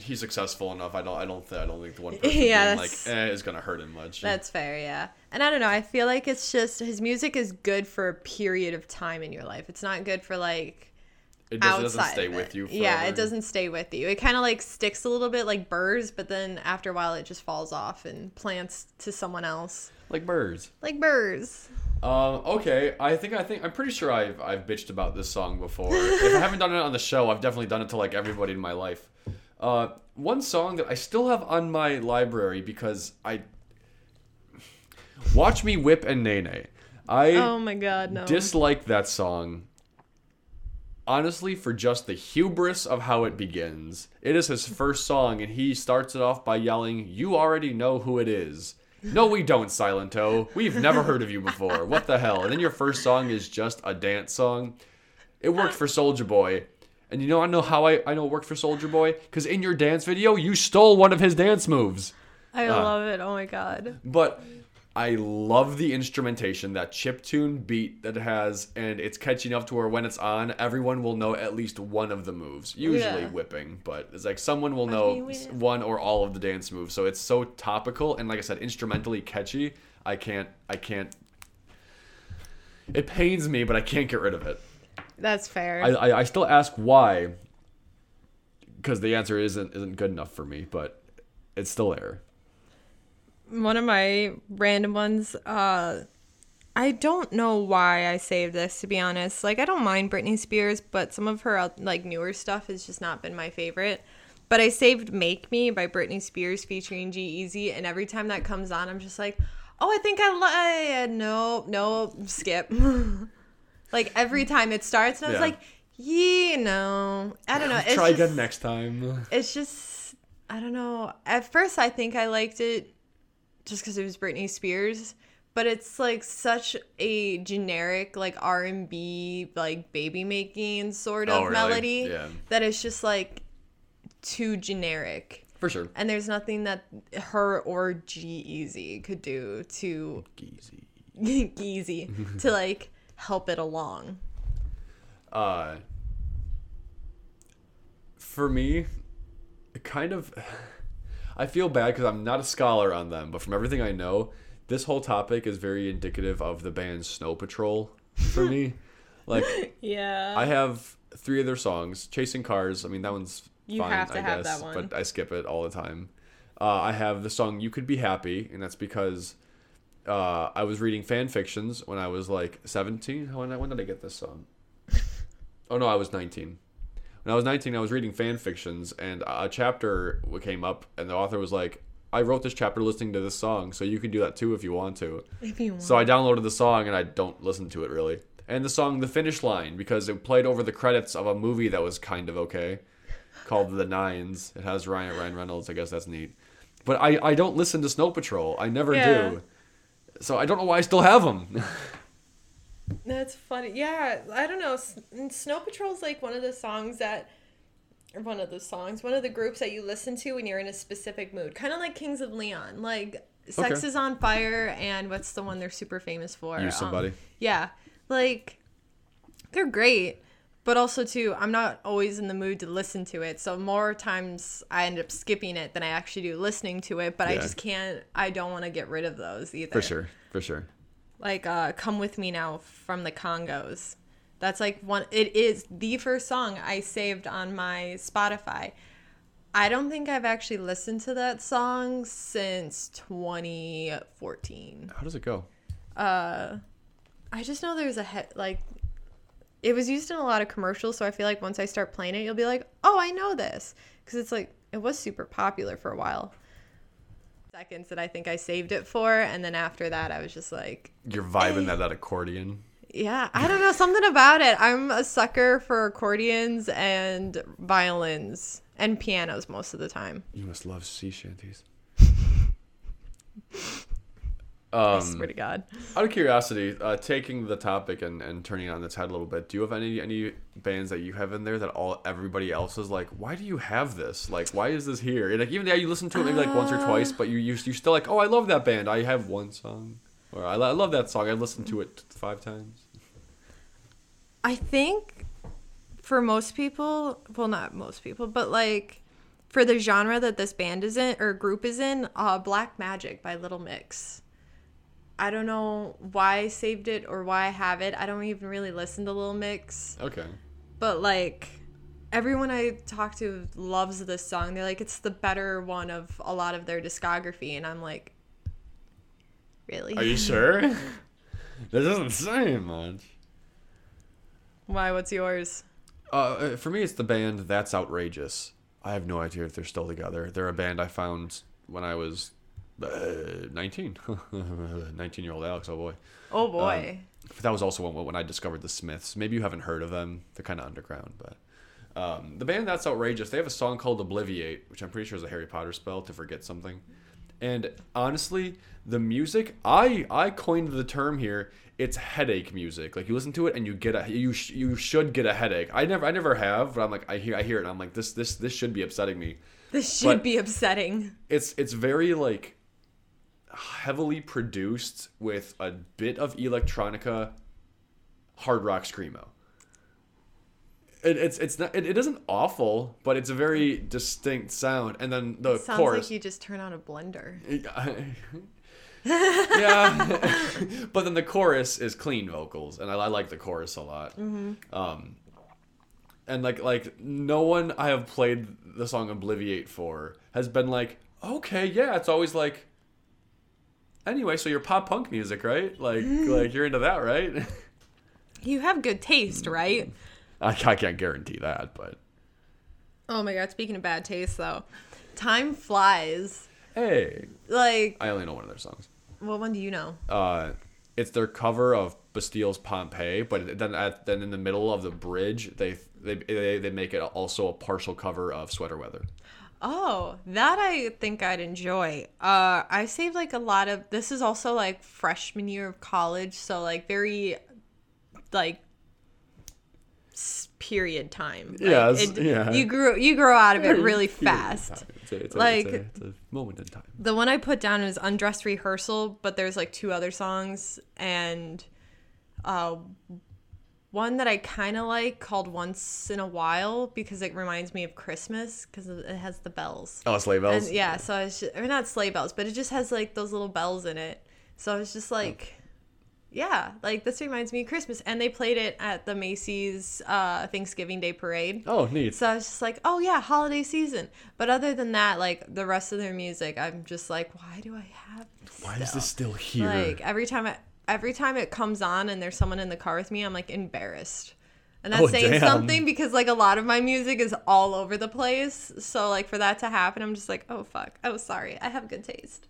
He's successful enough. I don't, I don't, th- I don't think the one person Yeah, being like, eh, is gonna hurt him much. that's fair, yeah. And I don't know. I feel like it's just his music is good for a period of time in your life. It's not good for like it doesn't, outside doesn't stay of with you. Forever. Yeah, it doesn't stay with you. It kind of like sticks a little bit like burrs, but then after a while it just falls off and plants to someone else, like birds. like burrs. Um, okay, I think I think I'm pretty sure I've I've bitched about this song before. if I haven't done it on the show, I've definitely done it to like everybody in my life. Uh, one song that I still have on my library because I watch me whip and Nae Nae. I Oh my god, no. dislike that song. Honestly, for just the hubris of how it begins. It is his first song, and he starts it off by yelling, You already know who it is. No, we don't, Silent Silento. We've never heard of you before. What the hell? And then your first song is just a dance song. It worked for Soldier Boy. And you know I know how I, I know it worked for Soldier Boy? Because in your dance video, you stole one of his dance moves. I Ah. love it. Oh my god. But I love the instrumentation, that chip tune beat that it has, and it's catchy enough to where when it's on, everyone will know at least one of the moves. Usually Yeah. whipping, but it's like someone will know one or all of the dance moves. So it's so topical and like I said, instrumentally catchy. I can't I can't it pains me, but I can't get rid of it. That's fair. I, I, I still ask why because the answer isn't isn't good enough for me, but it's still there. One of my random ones, uh I don't know why I saved this to be honest. Like I don't mind Britney Spears, but some of her like newer stuff has just not been my favorite. But I saved "Make Me" by Britney Spears featuring G-Eazy, and every time that comes on, I'm just like, "Oh, I think I like." No, no, skip. like every time it starts, and I was Yeah. like, "Yeah, no, I don't know." It's Try just, again next time. it's just I don't know. At first, I think I liked it just because it was Britney Spears, but it's like such a generic like R and B like baby making sort of Oh, really? melody Yeah. that it's just like too generic. For sure. And there's nothing that her or G-Eazy could do to. Easy to like help it along. uh for me it kind of i feel bad because i'm not a scholar on them but from everything i know this whole topic is very indicative of the band snow patrol for me. Like Yeah. I have three of their songs. Chasing Cars. I mean that one's You fine, have to I have guess, that one. but I skip it all the time. Uh, I have the song "You Could Be Happy," and that's because uh, I was reading fan fictions when I was like 17. When, when did I get this song? oh no, I was 19. When I was 19, I was reading fan fictions, and a chapter came up, and the author was like, "I wrote this chapter listening to this song, so you can do that too if you want to." if you want. So I downloaded the song and I don't listen to it really. And the song The Finish Line because it played over the credits of a movie that was kind of okay called The Nines. It has Ryan Ryan Reynolds. I guess that's neat. But I, I don't listen to Snow Patrol. I never Yeah. do. So I don't know why I still have them. That's funny. Yeah, I don't know. Snow Patrol's like one of the songs that, or one of the songs, one of the groups that you listen to when you're in a specific mood. Kind of like Kings of Leon. Like Sex Okay. is on Fire, and what's the one they're super famous for? Use Um, Somebody. yeah, like they're great, but also too, I'm not always in the mood to listen to it. So more times I end up skipping it than I actually do listening to it. But I just can't. I don't want to get rid of those either for sure. For sure. Like uh come with me now from the Kongos. That's like one it is the first song i saved on my spotify. I don't think i've actually listened to that song since 2014 How does it go? uh i just know there's a he- like it was used in a lot of commercials so i feel like once i start playing it you'll be like oh i know this. Because it's like it was super popular for a while seconds that i think i saved it for and then after that i was just like You're vibing that that accordion. Yeah, I don't know something about it. I'm a sucker for accordions and violins and pianos most of the time. You must love sea shanties. I Um, swear to God. Out of curiosity, uh, taking the topic and, and turning it on its head a little bit, do you have any any bands that you have in there that all everybody else is like, why do you have this? Like, why is this here? And like even yeah, you listen to it maybe like once or twice, but you you you still like, oh, I love that band. I have one song, or I, I love that song. I listened to it five times. I think for most people, well, not most people, but like for the genre that this band is in or group is in, uh, Black Magic by Little Mix. I don't know why I saved it or why I have it. I don't even really listen to Little Mix. Okay, but like everyone I talk to loves this song. They're like it's the better one of a lot of their discography, and I'm like, really? are you sure? that doesn't say much. Why? What's yours? Uh, for me, it's the band That's Outrageous. I have no idea if they're still together. They're a band I found when I was uh, 19. 19 year old Alex, oh boy. Oh boy, That was also when, when I discovered the Smiths. Maybe you haven't heard of them. They're kind of underground, but um, the band That's Outrageous. They have a song called Obliviate, which I'm pretty sure is a Harry Potter spell to forget something. And honestly, the music I I coined the term here. It's headache music. Like you listen to it and you get a you sh- you should get a headache. I never I never have, but I'm like I hear I hear it and I'm like this this this should be upsetting me. this should but- be upsetting. It's it's very like heavily produced with a bit of electronica, hard rock screamo. It, it's it's not it, it isn't awful, but it's a very distinct sound. And then the Sounds chorus. like you just turn on a blender. yeah, but then the chorus is clean vocals, and I, I like the chorus a lot. Um, and like like no one I have played the song "Obliviate" for has been like, okay, yeah, it's always like. Anyway, so you're pop punk music, right? Like like you're into that, right? You have good taste, right? I, I can't guarantee that, but Oh my god. Speaking of bad taste, though, Timeflies. hey, Like, I only know one of their songs. what one do you know? uh, it's their cover of Bastille's Pompeii, but then at then in the middle of the bridge, they they they, they make it also a partial cover of Sweater Weather. Oh, that I think I'd enjoy. Uh, I saved like a lot of. This is also like freshman year of college, so like very, like, period time. Like, Yes, yeah. You grew you grow out of it really fast. It's a, it's a, Like- it's a, it's a moment in time. The one I put down is undress rehearsal, but there's like two other songs and, uh, one that I kind of like called Once in a While because it reminds me of Christmas because it has the bells. Oh, sleigh bells. And yeah, so I was just, or not sleigh bells, but it just has like those little bells in it. So I was just like, yeah, like this reminds me of Christmas. And they played it at the Macy's uh, Thanksgiving Day Parade. Oh, neat. So I was just like, oh yeah, holiday season. But other than that, like the rest of their music, I'm just like, why do I have this? Why is this still here? Like every time I, every time it comes on and there's someone in the car with me, I'm like embarrassed. And that's Oh, saying damn. something because like a lot of my music is all over the place. So like for that to happen, I'm just like, oh fuck. Oh sorry. I have good taste.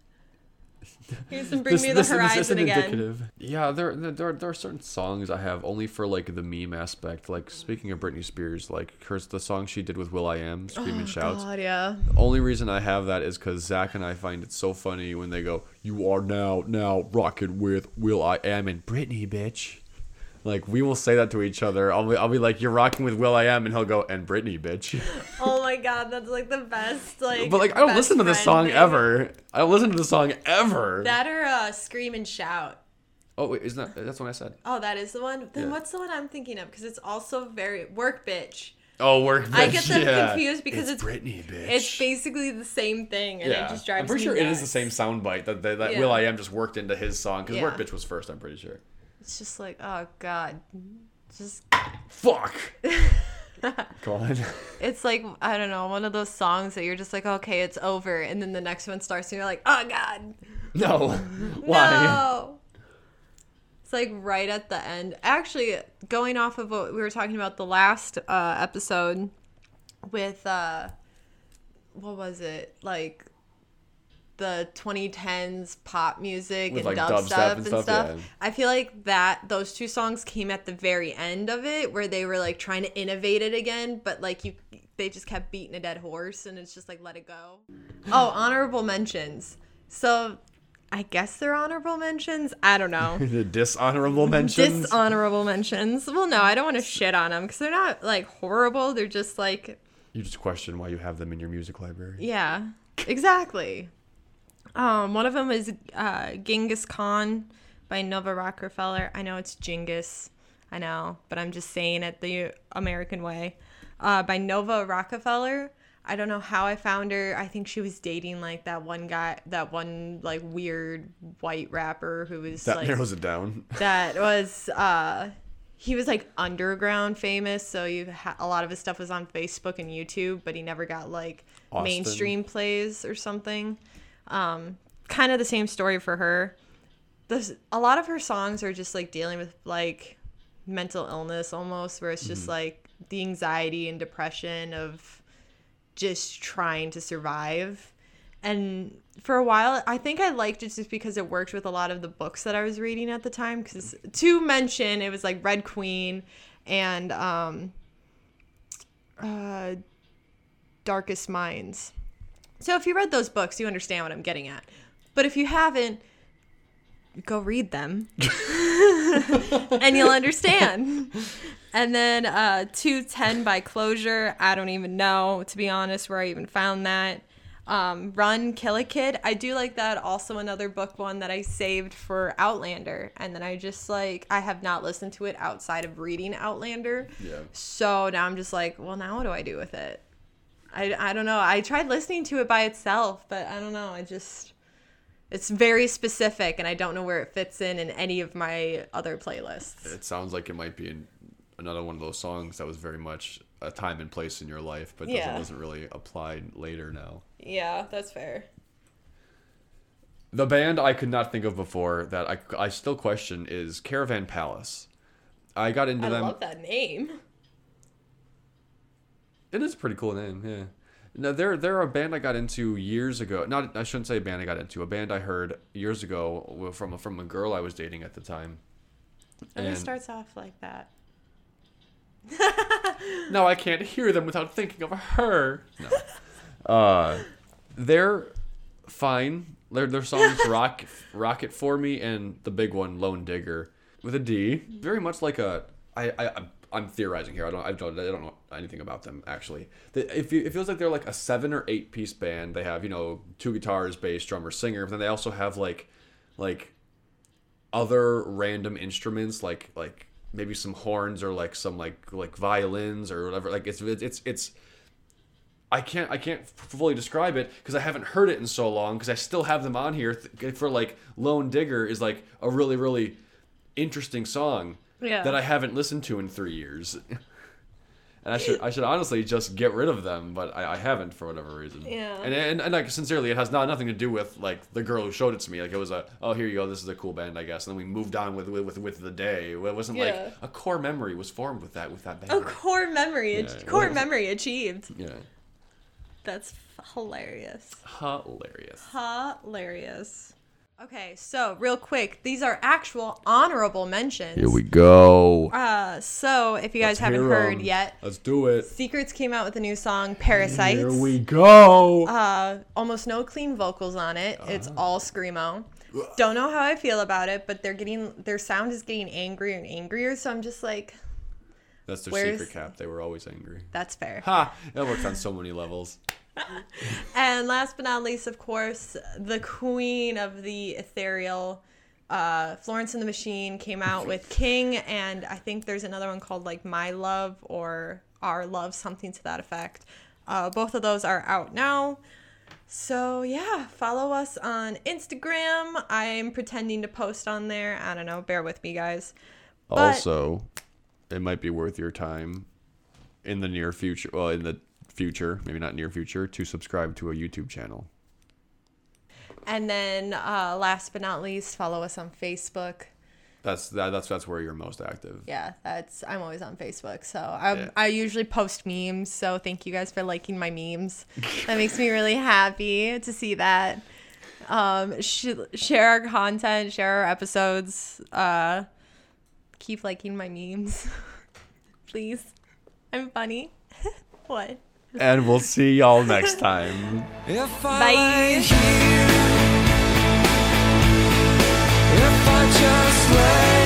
Bring This- me the this- this horizon isn't again. indicative. Yeah, there, there there are certain songs I have only for like the meme aspect. Like speaking of Britney Spears, like hers the song she did with will.i.am, "Scream and oh, Shouts." Oh, God, yeah. The only reason I have that is because Zach and I find it so funny when they go, "You are now now rocking with will.i.am and Britney, bitch." Like we will say that to each other. I'll be, I'll be like, "You're rocking with will.i.am," and he'll go, "And Britney, bitch." Oh god, that's like the best. Like, but like, I don't listen to this song thing. ever. I don't listen to this song ever. That or uh, scream and shout. oh wait, isn't that that's what I said? Oh, that is the one. Then Yeah. what's the one I'm thinking of? Because it's also very work bitch. Oh, work. Bitch. I get them yeah. confused because it's- Britney, bitch. It's basically the same thing, and yeah, it just drives I'm pretty me sure it is the same soundbite that that, that Yeah. will.i.am just worked into his song because Work Bitch was first. I'm pretty sure. It's just like, oh god, just Fuck. Go on. it's like I don't know, one of those songs that you're just like, okay, it's over, and then the next one starts, and you're like, oh god, No. Why? no. It's like right at the end. Actually, going off of what we were talking about the last uh, episode with uh, what was it like? The 2010s pop music With, and like, dubstep, dubstep and and stuff, stuff. yeah. I feel like that those two songs came at the very end of it, where they were like trying to innovate it again, but like you, they just kept beating a dead horse, and it's just like let it go. Oh, honorable mentions. So I guess they're honorable mentions. I don't know. the dishonorable mentions. Dishonorable mentions. Well, no, I don't want to shit on them because they're not like horrible. They're just like, you just question why you have them in your music library. yeah, exactly. Um, one of them is uh, Genghis Khan by Nova Rockafeller. I know it's Genghis. I know, but I'm just saying it the American way. Uh, by Nova Rockafeller. I don't know how I found her. I think she was dating like that one guy, that one like weird white rapper who was That like narrows it down. that was uh he was like underground famous so you ha- a lot of his stuff was on facebook and youtube but he never got like Austin. mainstream plays or something um kind of the same story for her. This a lot of her songs are just like dealing with like mental illness almost where it's just Mm-hmm. like the anxiety and depression of just trying to survive. And for a while i think i liked it just because it worked with a lot of the books that i was reading at the time because to mention it was like red queen and um uh darkest minds so if you read those books you understand what i'm getting at. But if you haven't go read them. And you'll understand. And then uh 210 by closure i don't even know to be honest where i even found that. Um run kill a kid i do like that. Also another book one that i saved for outlander. And then i just like i have not listened to it outside of reading outlander. Yeah. so now i'm just like well now what do i do with it i, I don't know i tried listening to it by itself but i don't know i just it's very specific and i don't know where it fits in in any of my other playlists It sounds like it might be in another one of those songs that was very much a time and place in your life, but Yeah. doesn't, wasn't really applied later now. yeah that's fair The band I could not think of before that I, I still question is Caravan Palace. I got into i them. I love that name It is a pretty cool name, yeah. No, they're they're a band I got into years ago. Not I shouldn't say a band I got into. A band I heard years ago from a, from a girl I was dating at the time. it And it starts off like that now I can't hear them without thinking of her. No. Uh, they're fine. Their their songs rock rocket for me and the big one Lone Digger with a D. Very much like a I I I'm- theorizing here. I don't I don't I don't know anything about them actually. It, feels like they're like a seven or eight piece band. They have you know two guitars, bass, drummer, singer. But then they also have like like other random instruments like like maybe some horns or like some like like violins or whatever like it's it's it's I can't I can't fully describe it because I haven't heard it in so long because I still have them on here for like Lone Digger is like a really really interesting song Yeah. that I haven't listened to in three years. And I should I should honestly just get rid of them, but I, I haven't for whatever reason. Yeah. And, and and like sincerely, it has not nothing to do with like the girl who showed it to me. Like it was a oh here you go, this is a cool band, I guess. And then we moved on with with with, the day. It wasn't Yeah. like a core memory was formed with that with that band. a core memory, Yeah. core memory achieved. Yeah. That's hilarious. Hilarious. Hilarious. Okay, so real quick, these are actual honorable mentions. Here we go. Uh, so if you guys Let's haven't hear heard 'em. yet, Let's do it. Secrets came out with a new song, Parasites. Here we go. Uh, almost no clean vocals on it. It's Uh-huh. all screamo. Don't know how I feel about it, but they're getting their sound is getting angrier and angrier. So I'm just like, That's their where's- secret cap. They were always angry. that's fair. Ha! That works on so many levels. And last but not least, of course, the queen of the ethereal, uh, Florence and the Machine came out with King, and I think there's another one called like My Love or Our Love, something to that effect. Uh, both of those are out now. So yeah, follow us on Instagram. I'm pretending to post on there. I don't know. Bear with me, guys. But- also, it might be worth your time in the near future. Well, in the future, maybe not near future, to subscribe to a YouTube channel. And then uh, last but not least, follow us on Facebook. That's that, that's that's where you're most active. Yeah, that's I'm always on Facebook. So I Yeah. I usually post memes. So thank you guys for liking my memes. that makes me really happy to see that. Um, sh- share our content, share our episodes. Uh, keep liking my memes, please. I'm funny. what? and we'll see y'all next time. Bye.